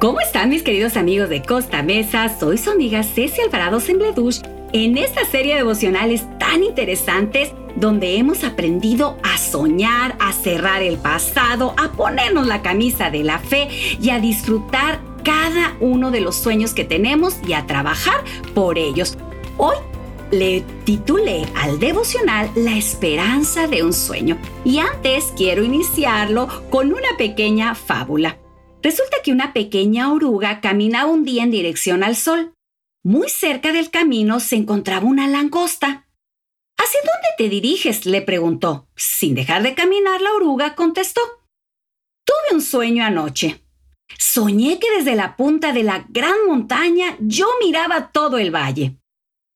¿Cómo están mis queridos amigos de Costa Mesa? Soy su amiga Ceci Alvarado Sembledush en esta serie de devocionales tan interesantes donde hemos aprendido a soñar, a cerrar el pasado, a ponernos la camisa de la fe y a disfrutar cada uno de los sueños que tenemos y a trabajar por ellos. Hoy le titulé al devocional La esperanza de un sueño y antes quiero iniciarlo con una pequeña fábula. Resulta que una pequeña oruga caminaba un día en dirección al sol. Muy cerca del camino se encontraba una langosta. ¿Hacia dónde te diriges? le preguntó. Sin dejar de caminar, la oruga contestó. Tuve un sueño anoche. Soñé que desde la punta de la gran montaña yo miraba todo el valle.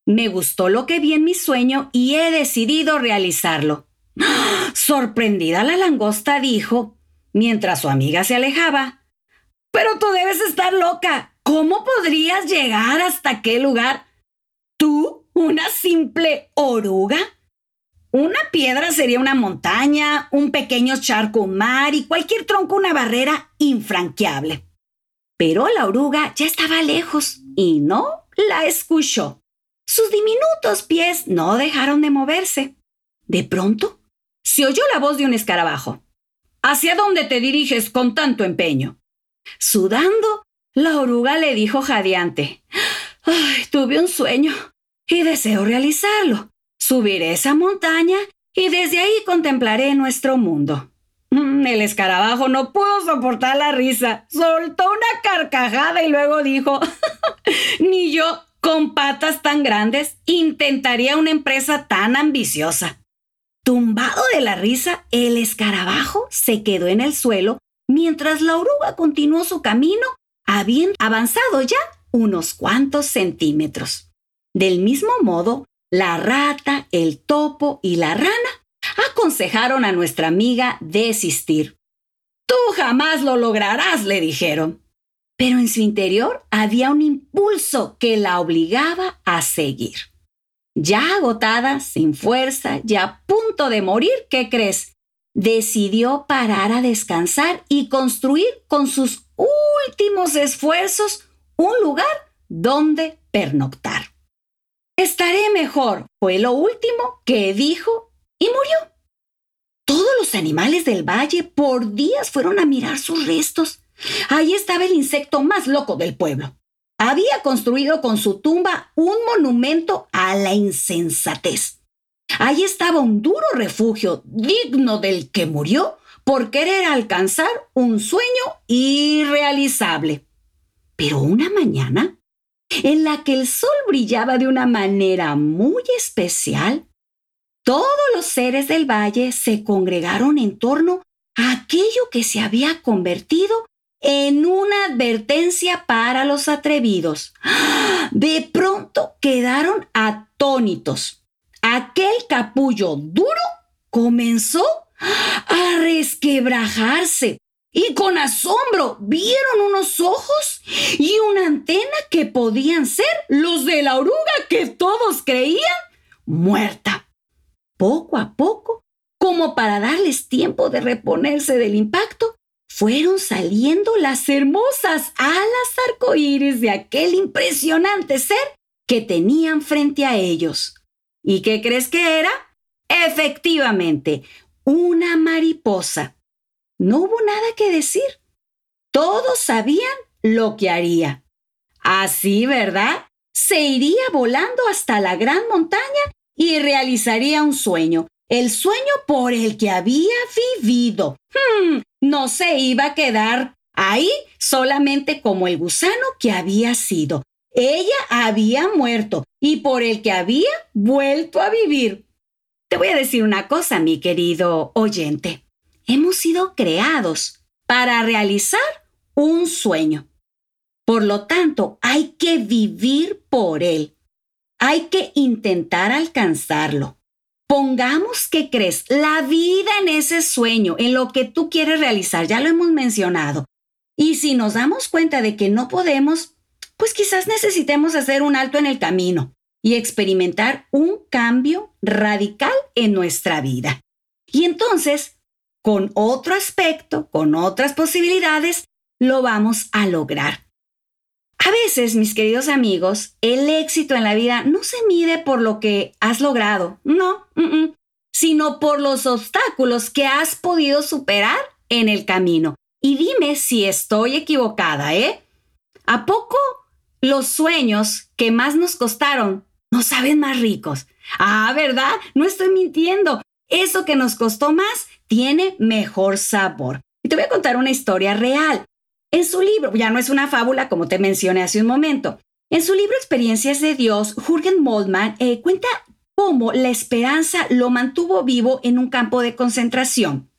Me gustó lo que vi en mi sueño y he decidido realizarlo. Sorprendida la langosta dijo, mientras su amiga se alejaba, pero tú debes estar loca. ¿Cómo podrías llegar hasta aquel lugar? ¿Tú, una simple oruga? Una piedra sería una montaña, un pequeño charco un mar y cualquier tronco una barrera infranqueable. Pero la oruga ya estaba lejos y no la escuchó. Sus diminutos pies no dejaron de moverse. De pronto, se oyó la voz de un escarabajo. ¿Hacia dónde te diriges con tanto empeño? Sudando, la oruga le dijo jadeante, Ay, tuve un sueño y deseo realizarlo. Subiré esa montaña y desde ahí contemplaré nuestro mundo. Mm, el escarabajo no pudo soportar la risa, soltó una carcajada y luego dijo, ni yo, con patas tan grandes, intentaría una empresa tan ambiciosa. Tumbado de la risa, el escarabajo se quedó en el suelo mientras la oruga continuó su camino, habiendo avanzado ya unos cuantos centímetros. Del mismo modo, la rata, el topo y la rana aconsejaron a nuestra amiga desistir. Tú jamás lo lograrás, le dijeron. Pero en su interior había un impulso que la obligaba a seguir. Ya agotada, sin fuerza, ya a punto de morir, ¿qué crees? Decidió parar a descansar y construir con sus últimos esfuerzos un lugar donde pernoctar. Estaré mejor, fue lo último que dijo y murió. Todos los animales del valle por días fueron a mirar sus restos. Ahí estaba el insecto más loco del pueblo. Había construido con su tumba un monumento a la insensatez. Ahí estaba un duro refugio digno del que murió por querer alcanzar un sueño irrealizable. Pero una mañana, en la que el sol brillaba de una manera muy especial, todos los seres del valle se congregaron en torno a aquello que se había convertido en una advertencia para los atrevidos. De pronto quedaron atónitos aquel capullo duro comenzó a resquebrajarse y con asombro vieron unos ojos y una antena que podían ser los de la oruga que todos creían muerta. Poco a poco, como para darles tiempo de reponerse del impacto, fueron saliendo las hermosas alas arcoíris de aquel impresionante ser que tenían frente a ellos. ¿Y qué crees que era? Efectivamente, una mariposa. No hubo nada que decir. Todos sabían lo que haría. Así, ¿verdad? Se iría volando hasta la gran montaña y realizaría un sueño, el sueño por el que había vivido. Hmm, no se iba a quedar ahí solamente como el gusano que había sido. Ella había muerto y por el que había vuelto a vivir. Te voy a decir una cosa, mi querido oyente. Hemos sido creados para realizar un sueño. Por lo tanto, hay que vivir por él. Hay que intentar alcanzarlo. Pongamos que crees la vida en ese sueño, en lo que tú quieres realizar, ya lo hemos mencionado. Y si nos damos cuenta de que no podemos, pues quizás necesitemos hacer un alto en el camino y experimentar un cambio radical en nuestra vida. Y entonces, con otro aspecto, con otras posibilidades, lo vamos a lograr. A veces, mis queridos amigos, el éxito en la vida no se mide por lo que has logrado, no, sino por los obstáculos que has podido superar en el camino. Y dime si estoy equivocada, ¿eh? ¿A poco los sueños que más nos costaron no saben más ricos? Ah, ¿verdad? No estoy mintiendo. Eso que nos costó más tiene mejor sabor. Y te voy a contar una historia real. En su libro, ya no es una fábula como te mencioné hace un momento, en su libro Experiencias de Dios, Jürgen Moldman eh, cuenta cómo la esperanza lo mantuvo vivo en un campo de concentración.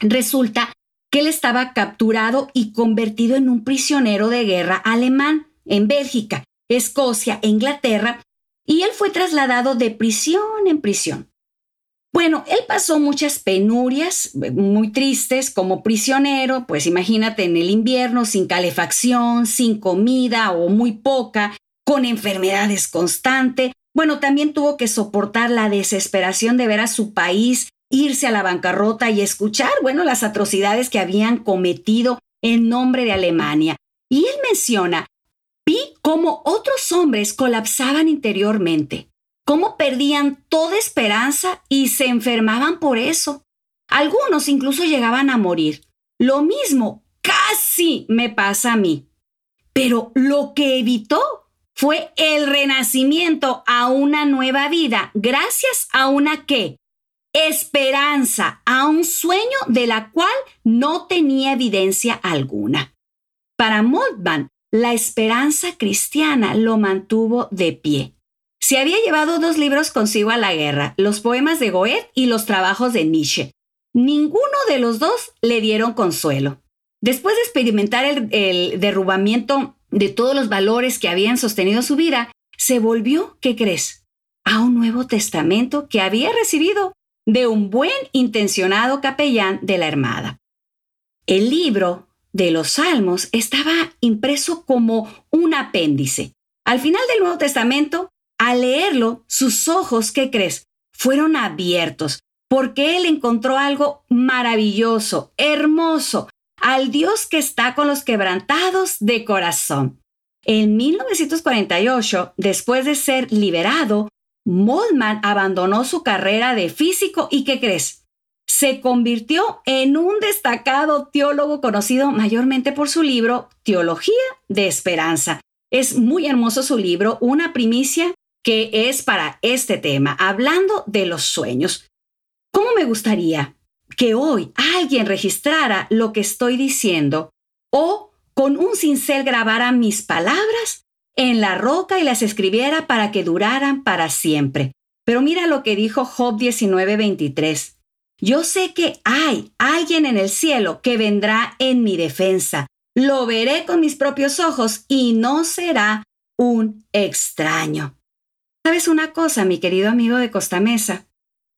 Resulta que él estaba capturado y convertido en un prisionero de guerra alemán en Bélgica, Escocia e Inglaterra, y él fue trasladado de prisión en prisión. Bueno, él pasó muchas penurias muy tristes como prisionero, pues imagínate en el invierno sin calefacción, sin comida o muy poca, con enfermedades constantes. Bueno, también tuvo que soportar la desesperación de ver a su país irse a la bancarrota y escuchar, bueno, las atrocidades que habían cometido en nombre de Alemania. Y él menciona, vi cómo otros hombres colapsaban interiormente, cómo perdían toda esperanza y se enfermaban por eso. Algunos incluso llegaban a morir. Lo mismo casi me pasa a mí. Pero lo que evitó fue el renacimiento a una nueva vida gracias a una qué? esperanza a un sueño de la cual no tenía evidencia alguna. Para Moltmann, la esperanza cristiana lo mantuvo de pie. Se había llevado dos libros consigo a la guerra, los poemas de Goethe y los trabajos de Nietzsche. Ninguno de los dos le dieron consuelo. Después de experimentar el, derrubamiento de todos los valores que habían sostenido su vida, se volvió, ¿qué crees?, a un Nuevo Testamento que había recibido de un buen intencionado capellán de la Armada. El libro de los Salmos estaba impreso como un apéndice. Al final del Nuevo Testamento, al leerlo, sus ojos, ¿qué crees? Fueron abiertos, porque él encontró algo maravilloso, hermoso, al Dios que está con los quebrantados de corazón. En 1948, después de ser liberado, Moldman abandonó su carrera de físico y ¿qué crees? Se convirtió en un destacado teólogo conocido mayormente por su libro Teología de Esperanza. Es muy hermoso su libro, una primicia que es para este tema, hablando de los sueños. ¿Cómo me gustaría que hoy alguien registrara lo que estoy diciendo o con un cincel grabara mis palabras en la roca y las escribiera para que duraran para siempre. Pero mira lo que dijo Job 19:23. Yo sé que hay alguien en el cielo que vendrá en mi defensa. Lo veré con mis propios ojos y no será un extraño. ¿Sabes una cosa, mi querido amigo de Costa Mesa?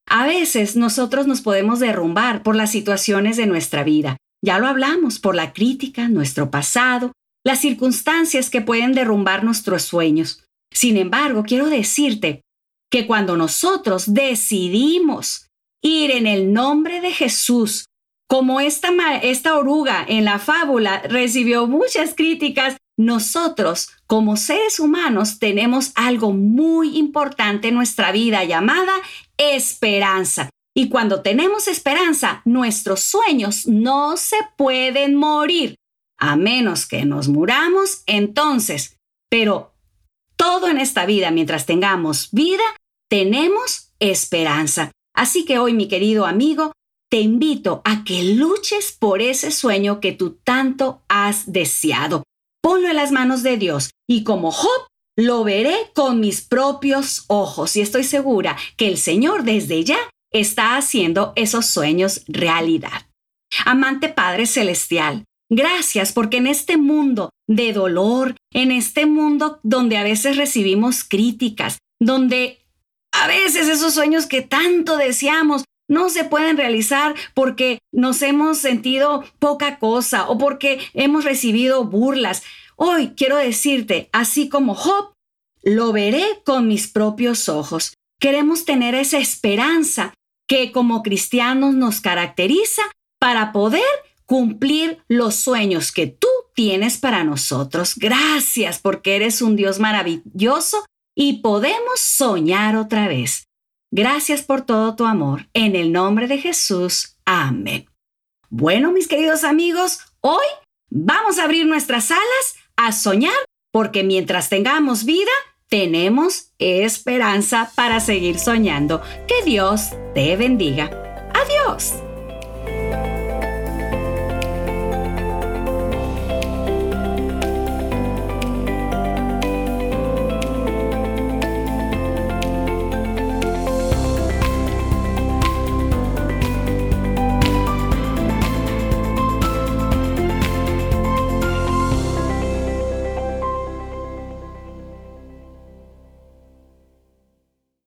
A veces nosotros nos podemos derrumbar por las situaciones de nuestra vida. Ya lo hablamos, por la crítica, nuestro pasado, las circunstancias que pueden derrumbar nuestros sueños. Sin embargo, quiero decirte que cuando nosotros decidimos ir en el nombre de Jesús, como esta, esta oruga en la fábula recibió muchas críticas, nosotros como seres humanos tenemos algo muy importante en nuestra vida llamada esperanza. Y cuando tenemos esperanza, nuestros sueños no se pueden morir a menos que nos muramos, entonces, pero todo en esta vida, mientras tengamos vida, tenemos esperanza. Así que hoy, mi querido amigo, te invito a que luches por ese sueño que tú tanto has deseado. Ponlo en las manos de Dios y como Job, lo veré con mis propios ojos y estoy segura que el Señor desde ya está haciendo esos sueños realidad. Amante Padre Celestial, Gracias porque en este mundo de dolor, en este mundo donde a veces recibimos críticas, donde a veces esos sueños que tanto deseamos no se pueden realizar porque nos hemos sentido poca cosa o porque hemos recibido burlas. Hoy quiero decirte, así como Job, lo veré con mis propios ojos. Queremos tener esa esperanza que como cristianos nos caracteriza para poder cumplir los sueños que tú tienes para nosotros. Gracias porque eres un Dios maravilloso y podemos soñar otra vez. Gracias por todo tu amor. En el nombre de Jesús. Amén. Bueno, mis queridos amigos, hoy vamos a abrir nuestras alas a soñar porque mientras tengamos vida, tenemos esperanza para seguir soñando. Que Dios te bendiga. Adiós.